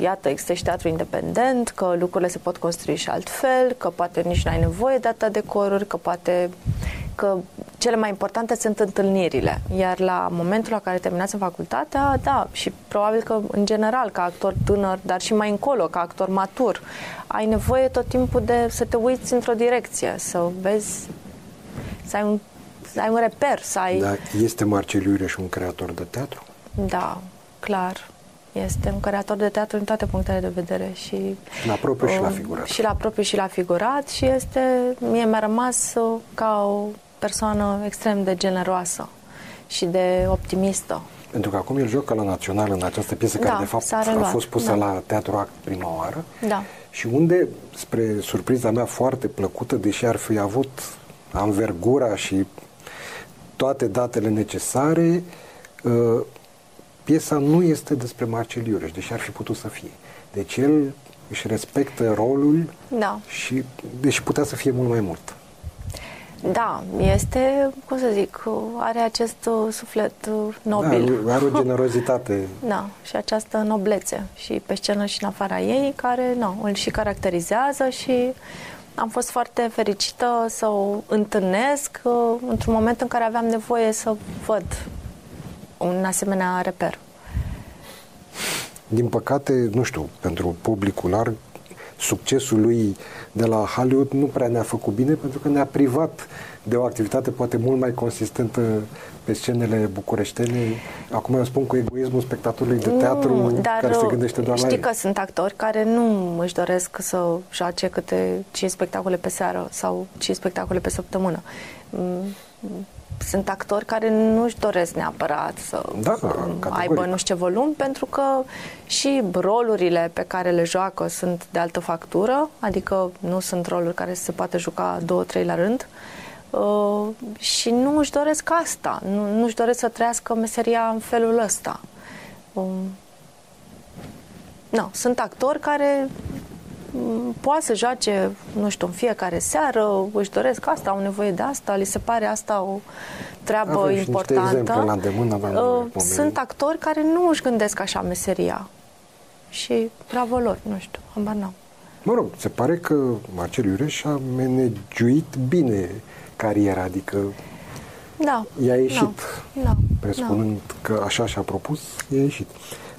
iată, există și teatru independent, că lucrurile se pot construi și altfel, că poate nici nu ai nevoie de atâta decoruri, că poate că cele mai importante sunt întâlnirile. Iar la momentul la care terminați în facultatea, da, și probabil că în general ca actor tânăr, dar și mai încolo ca actor matur, ai nevoie tot timpul de să te uiți într-o direcție, să vezi, să ai un, să ai un reper, să ai... Da, este Marcel Iureș un creator de teatru? Da, clar. Este un creator de teatru din toate punctele de vedere și La propriu și la um, figurat. Și la propriu și la figurat și este, mie mi-a rămas uh, ca o persoană extrem de generoasă și de optimistă. Pentru că acum el joacă la Național în această piesă Da, care de fapt s-a a reluat, fost pusă da. la Teatru Act prima oară Da. și unde, spre surpriza mea foarte plăcută, deși ar fi avut anvergura și toate datele necesare, uh, piesa nu este despre Marcel Iureș, deși ar fi putut să fie. Deci el își respectă rolul Da. și deși putea să fie mult mai mult. Da, este, cum să zic, uh, are acest uh, suflet uh, nobil. Da, are o generozitate. Da, și această noblețe și pe scenă și în afara ei, care nu, îl și caracterizează și am fost foarte fericită să o întâlnesc uh, într-un moment în care aveam nevoie să văd un asemenea reper. Din păcate, nu știu, pentru publicul larg, succesul lui de la Hollywood nu prea ne-a făcut bine pentru că ne-a privat de o activitate poate mult mai consistentă pe scenele bucureștene. Acum eu spun cu egoismul spectatorului de teatru Nu, care se gândește doar la știi el. că sunt actori care nu își doresc să joace câte 5 spectacole pe seară sau 5 spectacole pe săptămână. Mm, sunt actori care nu-și doresc neapărat să Da, aibă categoric. nu știu ce volum, pentru că și rolurile pe care le joacă sunt de altă factură, adică nu sunt roluri care se poate juca două, trei la rând. Uh, și nu își doresc asta, nu, nu își doresc să trăiască meseria în felul ăsta. Um, nu, sunt actori care mm, poate să joace, nu știu, în fiecare seară, își doresc asta, au nevoie de asta, li se pare asta o treabă Avem și niște importantă. exemple la îndemână, dar nu Uh, le pomenim. sunt actori care nu își gândesc așa meseria. Și bravo lor, nu știu, habar n-am. Mă rog, se pare că Marcel Iureș a managiuit bine cariera, adică Da. i-a ieșit. Da. da. Presupunând că așa și-a propus, i-a ieșit.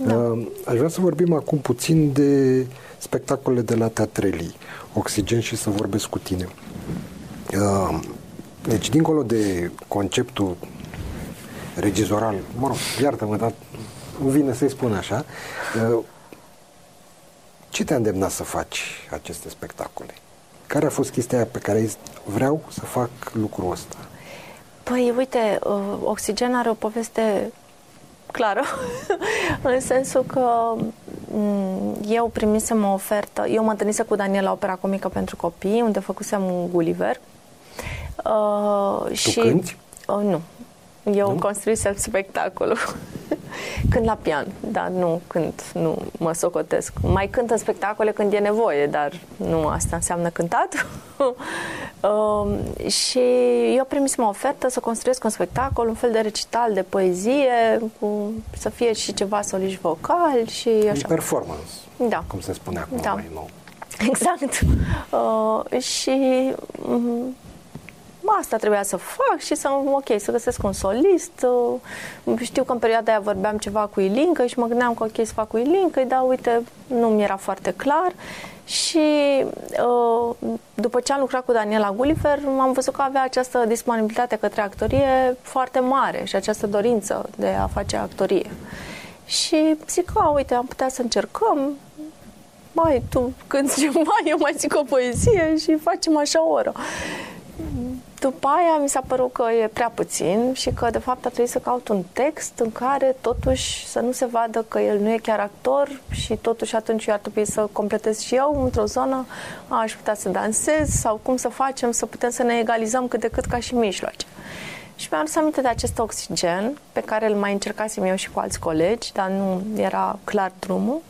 Da. Uh, aș vrea să vorbim acum puțin de spectacolele de la Teatrelii, Oxigen și să vorbesc cu tine. Uh, deci, dincolo de conceptul regizoral, mă rog, iartă-mă, dar îmi vine să-i spun așa, uh, ce te-a îndemnat să faci aceste spectacole? Care a fost chestia aia pe care ai zis, vreau să fac lucrul ăsta? Păi, uite, uh, Oxigen are o poveste clară, în sensul că mm, eu primisem o ofertă, eu mă întâlnisem cu Daniel la opera comică pentru copii, unde făcusem un Gulliver. Uh, și, cânti? Uh, nu. Eu Nu? construisem spectacolul. cânt la pian, dar nu cânt, nu mă socotesc. Mai cânt în spectacole când e nevoie, dar nu asta înseamnă cântat. um, și eu primisem o ofertă să construiesc un spectacol, un fel de recital de poezie, cu, să fie și ceva soliști vocal și Un așa. performance, Da. cum se spune acum Da. mai nou. Exact. Uh, și um, asta trebuia să fac și să, ok, să găsesc un solist. Uh, știu că în perioada aia vorbeam ceva cu Ilincă și mă gândeam că ok să fac cu Ilincă, dar uite, nu mi era foarte clar. Și uh, după ce am lucrat cu Daniela Gulliver, am văzut că avea această disponibilitate către actorie foarte mare și această dorință de a face actorie. Și zic, a, uite, am putea să încercăm, mai tu cânti ceva, eu mai zic o poezie și facem așa o oră. După aia mi s-a părut că e prea puțin și că de fapt ar trebui să caut un text în care totuși să nu se vadă că el nu e chiar actor și totuși atunci eu ar trebui să completez și eu într-o zonă, a, aș putea să dansez sau cum să facem să putem să ne egalizăm cât de cât ca și mijloace. Și mi-am adus aminte de acest oxigen pe care îl mai încercasem eu și cu alți colegi, dar nu era clar drumul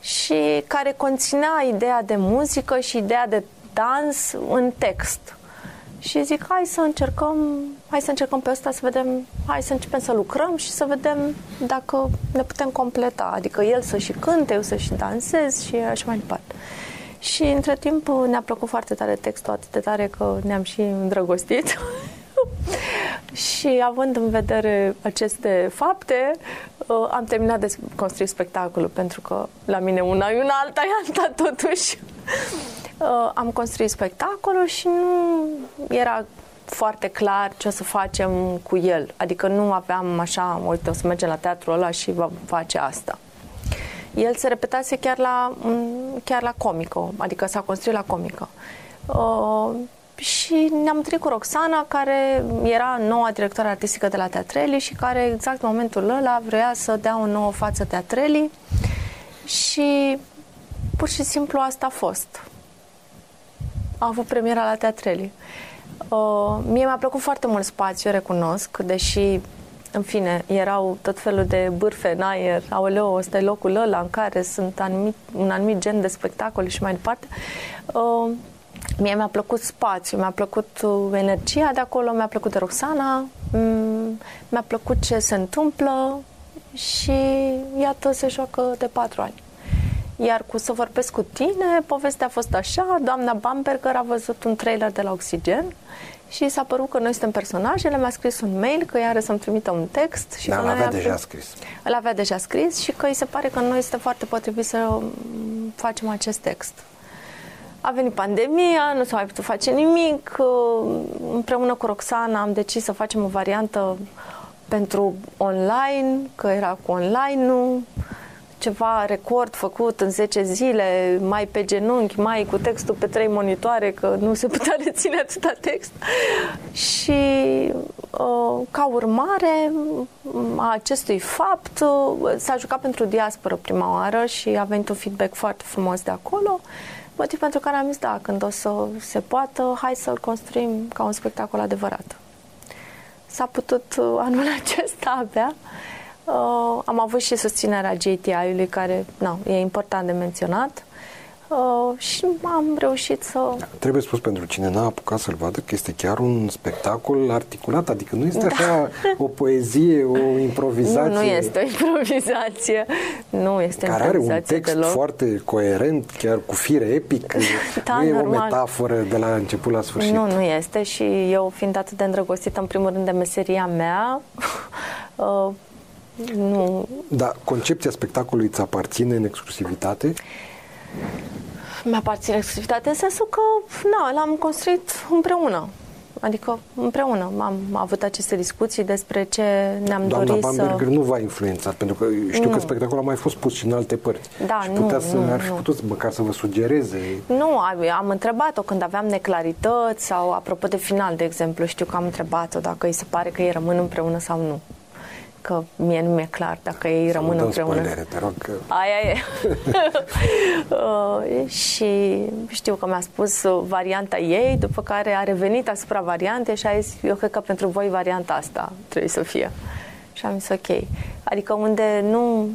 și care conținea ideea de muzică și ideea de dans în text. Și zic, hai să încercăm, hai să încercăm pe ăsta să vedem, hai să începem să lucrăm și să vedem dacă ne putem completa. Adică el să și cânte, eu să și dansez și așa mai departe. Și între timp ne-a plăcut foarte tare textul, atât de tare că ne-am și îndrăgostit. și având în vedere aceste fapte, uh, am terminat de construit spectacolul, pentru că la mine una e una, alta e alta totuși. Uh, am construit spectacolul și nu era foarte clar ce o să facem cu el. Adică nu aveam așa, uite, o să mergem la teatrul ăla și va face asta. El se repetase chiar la, mm, chiar la comică, adică s-a construit la comică. Uh, și ne-am întâlnit cu Roxana, care era noua directoare artistică de la Teatrelii și care exact în momentul ăla vrea să dea o nouă față Teatrelii și pur și simplu asta a fost. A avut premiera la Teatrelii. Uh, mie mi-a plăcut foarte mult spațiu, recunosc, deși în fine, erau tot felul de bârfe în aer, aoleo, ăsta e locul ăla în care sunt anumit, un anumit gen de spectacole și mai departe. Uh, Mie mi-a plăcut spațiu, mi-a plăcut uh, energia de acolo, mi-a plăcut de Roxana, mm, mi-a plăcut ce se întâmplă și iată se joacă de patru ani. Iar cu să vorbesc cu tine, povestea a fost așa, doamna Bamberger a văzut un trailer de la Oxigen și s-a părut că noi suntem personajele, mi-a scris un mail că ea are să-mi trimită un text. Și Dar că îl noi avea am- deja scris. Îl avea deja scris și că îi se pare că noi suntem foarte potriviți să mm, facem acest text. A venit pandemia, nu s-a mai putut face nimic. uh, Împreună cu Roxana am decis să facem o variantă pentru online, că era cu online-ul. Ceva record făcut în 10 zile, mai pe genunchi, mai cu textul pe trei monitoare, că nu se putea reține atâta text. Și uh, ca urmare a acestui fapt uh, s-a jucat pentru diaspora prima oară și a venit un feedback foarte frumos de acolo. Motiv pentru care am zis, da, când o să se poată, hai să-l construim ca un spectacol adevărat. S-a putut uh, anul acesta abia. Uh, am avut și susținerea JTI-ului, care na, e important de menționat. Uh, și am reușit să... Trebuie spus pentru cine n-a apucat să-l vadă că este chiar un spectacol articulat, adică nu este așa da. o poezie, o improvizație. Nu, nu este o improvizație. Nu este care are un text deloc. foarte coerent, chiar cu fire epic. da, nu e normal. o metaforă de la început la sfârșit. Nu, nu este și eu fiind atât de îndrăgostită în primul rând de meseria mea, uh, nu. Dar concepția spectacolului îți aparține în exclusivitate? Mi-aparține exclusivitate în sensul că, na, l-am construit împreună. Adică împreună am avut aceste discuții despre ce ne-am Doamna dorit Bamberger să... nu v-a influențat, pentru că știu nu. că spectacolul a mai fost pus și în alte părți. Da, și nu, putea să, nu, ar fi nu. putut măcar să vă sugereze. Nu, am întrebat-o când aveam neclarități sau apropo de final, de exemplu, știu că am întrebat-o dacă îi se pare că ei rămân împreună sau nu că mie nu mi-e clar dacă ei să rămân împreună. Spoilere, te rog că... Aia e. uh, și știu că mi-a spus varianta ei, după care a revenit asupra variantei și a zis, eu cred că pentru voi varianta asta trebuie să fie. Și am zis ok. Adică unde nu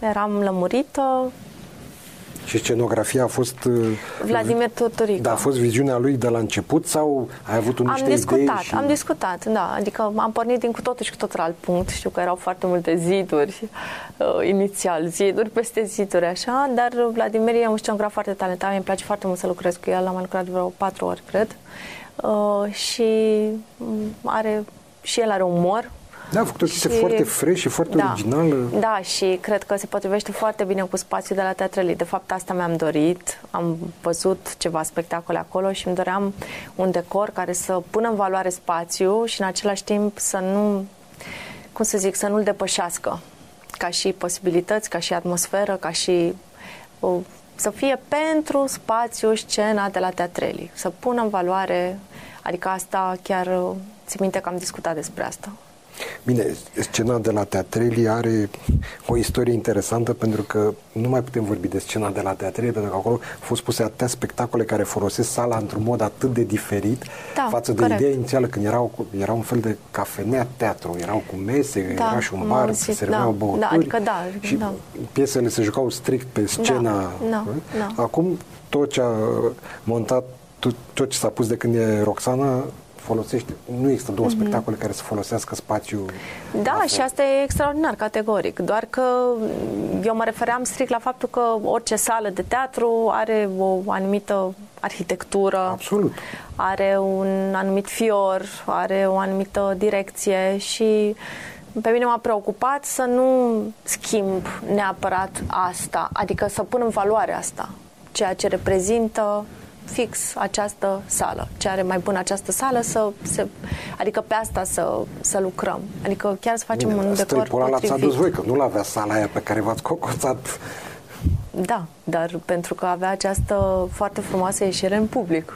eram lămurită, și scenografia a fost... Vladimir Turturică. Da, a fost viziunea lui de la început sau ai avut un niște Am discutat, idei și... am discutat, da. Adică am pornit din cu totul și cu totul alt punct. Știu că erau foarte multe ziduri uh, inițial, ziduri peste ziduri, așa, dar Vladimir e un scenograf foarte talentat, mi-e place foarte mult să lucrez cu el, am lucrat vreo patru ori, cred. Uh, și are și el are umor, da, a făcut o chestie și... foarte fresh și foarte da, originală. Da, și cred că se potrivește foarte bine cu spațiul de la Teatrelii. De fapt, asta mi-am dorit. Am văzut ceva spectacole acolo și îmi doream un decor care să pună în valoare spațiu și în același timp să nu, cum să zic, să nu-l depășească. Ca și posibilități, ca și atmosferă, ca și o, să fie pentru spațiu scena de la Teatrelii. Să pună în valoare, adică asta chiar țin minte că am discutat despre asta. Bine, scena de la Teatreli are o istorie interesantă pentru că nu mai putem vorbi de scena de la Teatreli pentru că acolo au fost puse atâtea spectacole care folosesc sala într-un mod atât de diferit da, față de corect. ideea inițială când erau, era un fel de cafenea teatru, erau cu mese, da, era și un bar, se serveau da, băuturi da, adică da, și da. piesele se jucau strict pe scena. Da, da, da. Acum tot ce a montat, tot, tot ce s-a pus de când e Roxana folosește. Nu există două mm-hmm. spectacole care să folosească spațiul. Da, și asta e extraordinar, categoric. Doar că eu mă refeream strict la faptul că orice sală de teatru are o anumită arhitectură. Absolut. Are un anumit fior, are o anumită direcție și pe mine m-a preocupat să nu schimb neapărat asta, adică să pun în valoare asta, ceea ce reprezintă fix această sală. Ce are mai bună această sală, să, să, adică pe asta să, să lucrăm. Adică chiar să facem Bine, un decor potrivit. l-ați adus voi, că nu avea sala aia pe care v-ați cocoțat. Da, dar pentru că avea această foarte frumoasă ieșire în public.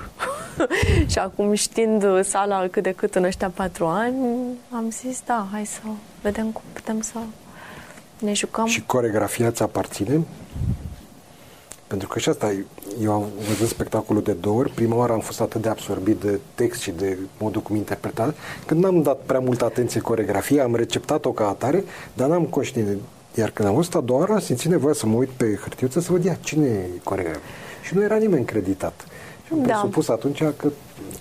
și acum știind sala cât de cât în ăștia patru ani, am zis, da, hai să vedem cum putem să ne jucăm. Și coregrafia ți aparține? Pentru că și asta, eu am văzut spectacolul de două ori. Prima oară am fost atât de absorbit de text și de modul cum interpretat, când n-am dat prea multă atenție coregrafiei, am receptat-o ca atare, dar n-am conștient. Iar când am văzut a doua oară, am simțit nevoia să mă uit pe hârtiuță să văd ea cine e coregraf. Și nu era nimeni creditat. Și am da. presupus atunci că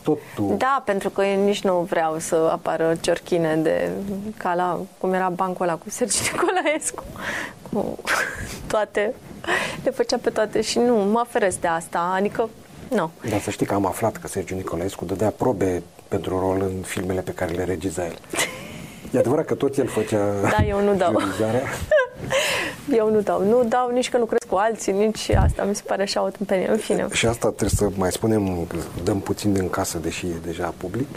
tot tu... Da, pentru că eu nici nu vreau să apară ciorchine de ca la cum era bancul ăla cu Sergiu Nicolaescu cu toate le făcea pe toate și nu, mă feresc de asta, adică nu. Dar să știi că am aflat că Sergiu Nicolaescu dădea probe pentru rol în filmele pe care le regiza el. E adevărat că tot el făcea Da, eu nu dau. eu nu dau. Nu dau nici că lucrez cu alții, nici asta mi se pare așa o tâmpenie. În fine. Și asta trebuie să mai spunem, dăm puțin din casă, deși e deja public.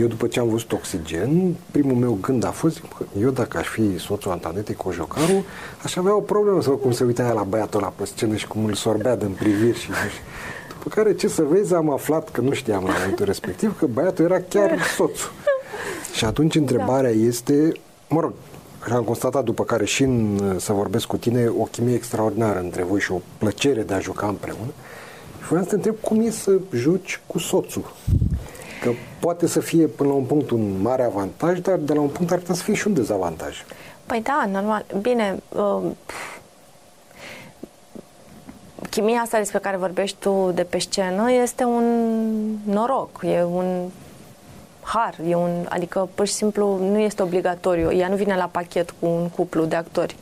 Eu după ce am văzut Oxigen, primul meu gând a fost, eu dacă aș fi soțul Antanetei Cojocaru, aș avea o problemă să văd cum se uita la băiatul ăla pe scenă și cum îl sorbea din priviri și după care, ce să vezi, am aflat că nu știam la momentul respectiv că băiatul era chiar soțul. Și atunci întrebarea da. este, mă rog, și am constatat după care și în, să vorbesc cu tine o chimie extraordinară între voi și o plăcere de a juca împreună. Și vreau să te întreb cum e să joci cu soțul. Că poate să fie până la un punct un mare avantaj, dar de la un punct ar putea să fie și un dezavantaj. Păi da, normal. Bine, uh, chimia asta despre care vorbești tu de pe scenă este un noroc, e un har, e un, adică pur și simplu nu este obligatoriu, ea nu vine la pachet cu un cuplu de actori.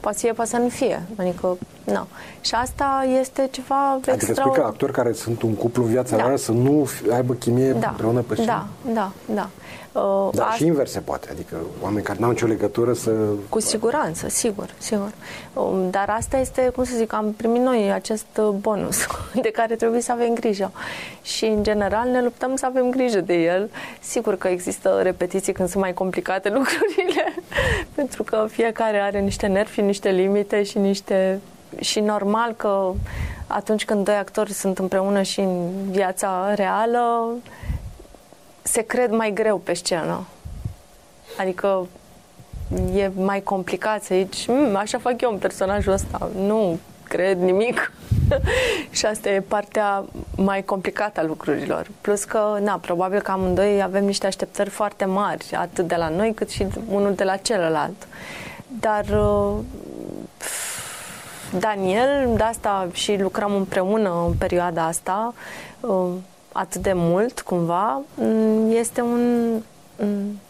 Poate să fie, poate să nu fie, adică, nu. Și asta este ceva Adică extra... spui că actori care sunt un cuplu în viața da. lor să nu aibă chimie da. împreună pe scenă? Da, da, da. Uh, Dar asta... și invers se poate, adică oameni care n-au nicio legătură să... Cu siguranță, sigur, sigur. Um, dar asta este, cum să zic, am primit noi acest uh, bonus de care trebuie să avem grijă. Și, în general, ne luptăm să avem grijă de el. Sigur că există repetiții când sunt mai complicate lucrurile, pentru că fiecare are niște nervi, niște limite și niște... Și normal că atunci când doi actori sunt împreună și în viața reală, se cred mai greu pe scenă. Adică e mai complicat să zici, mm, așa fac eu în personajul ăsta. Nu cred nimic. și asta e partea mai complicată a lucrurilor. Plus că, na, probabil că amândoi avem niște așteptări foarte mari, atât de la noi cât și unul de la celălalt. Dar uh, Daniel, de asta și lucrăm împreună în perioada asta, uh, atât de mult, cumva, mm, este un, mm,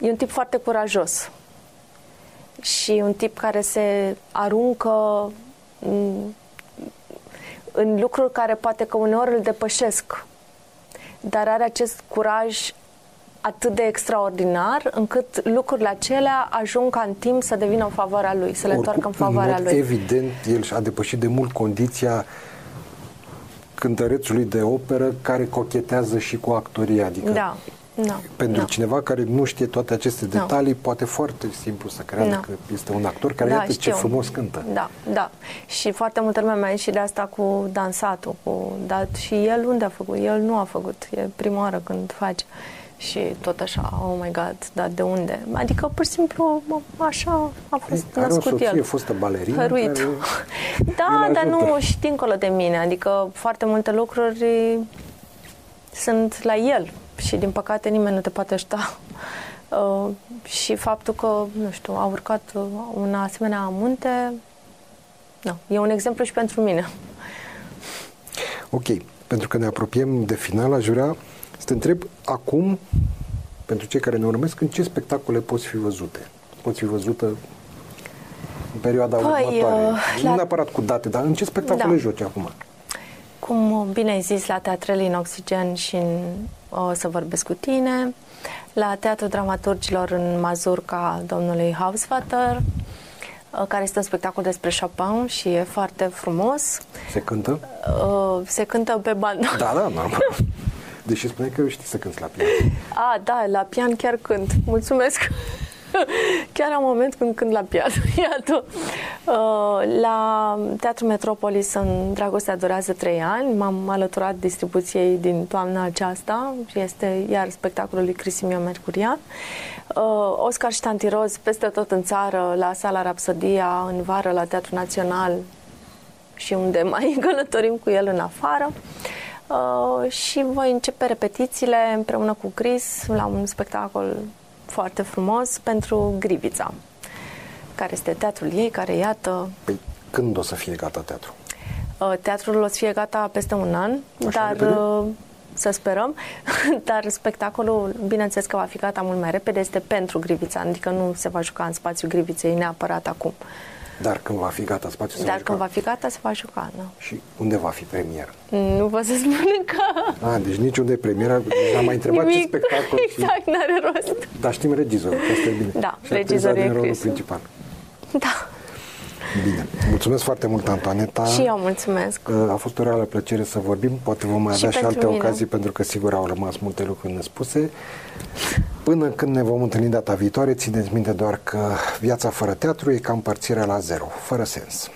e un tip foarte curajos și un tip care se aruncă mm, în lucruri care poate că uneori îl depășesc, dar are acest curaj atât de extraordinar încât lucrurile acelea ajung ca în timp să devină în favoarea lui, să le întoarcă în favoarea în lui. Evident, el și-a depășit de mult condiția cântărețului de operă care cochetează și cu actoria. Adică da. Da, pentru da. cineva care nu știe toate aceste da. detalii, da. poate foarte simplu să creadă da. că este un actor care da, iată știu. ce frumos cântă. Da, da. Și foarte multă lume mai și de asta cu dansatul. Cu, da, și el unde a făcut? El nu a făcut. E prima oară când face și tot așa, oh my god, dar de unde? Adică, pur și simplu, așa a fost Are născut o soție, el. fostă balerină. Hăruit. Care da, dar nu și dincolo de mine. Adică, foarte multe lucruri sunt la el și, din păcate, nimeni nu te poate ajuta. Uh, și faptul că, nu știu, a urcat un asemenea munte, nu, e un exemplu și pentru mine. Ok, pentru că ne apropiem de final, aș vrea să te întreb acum, pentru cei care ne urmesc, în ce spectacole poți fi văzute? Poți fi văzută în perioada păi, următoare. Uh, nu la... neapărat cu date, dar în ce spectacole da. joci acum? Cum bine ai zis, la Teatrele în Oxigen și în O să vorbesc cu tine, la Teatrul Dramaturgilor în Mazurca domnului Hausvater, uh, care este un spectacol despre Chopin și e foarte frumos. Se cântă? Uh, se cântă pe bandă. Da, da, normal. Deși spune că știi să cânti la pian. A, da, la pian chiar cânt. Mulțumesc! Chiar am moment când cânt la pian. Iată. Uh, la Teatrul Metropolis în Dragostea durează trei ani. M-am alăturat distribuției din toamna aceasta și este iar spectacolul lui Crisimio Mercurian. Uh, Oscar și Tantiroz peste tot în țară, la Sala Rapsodia, în vară la Teatrul Național și unde mai călătorim cu el în afară. Uh, și voi începe repetițiile împreună cu Chris la un spectacol foarte frumos pentru Grivița, care este teatrul ei, care iată... Păi când o să fie gata teatru? Uh, teatrul o să fie gata peste un an, Așa dar uh, să sperăm, dar spectacolul, bineînțeles că va fi gata mult mai repede, este pentru Grivița, adică nu se va juca în spațiul Griviței neapărat acum. Dar când va fi gata spațiul se Dar va când va fi gata se va juca, nu? Și unde va fi premiera? Nu vă să spun că... A, deci niciunde e premiera. Deci am mai întrebat Nimic. ce spectacol. Exact, și... n-are rost. Dar știm regizorul, asta e bine. Da, și regizorul e rolul Chris. principal. Da. Bine. Mulțumesc foarte mult, Antoaneta. Și eu mulțumesc. A fost o reală plăcere să vorbim. Poate vom mai avea și, și alte mine. ocazii, pentru că sigur au rămas multe lucruri nespuse. Până când ne vom întâlni data viitoare, țineți minte doar că viața fără teatru e ca împărțirea la zero, fără sens.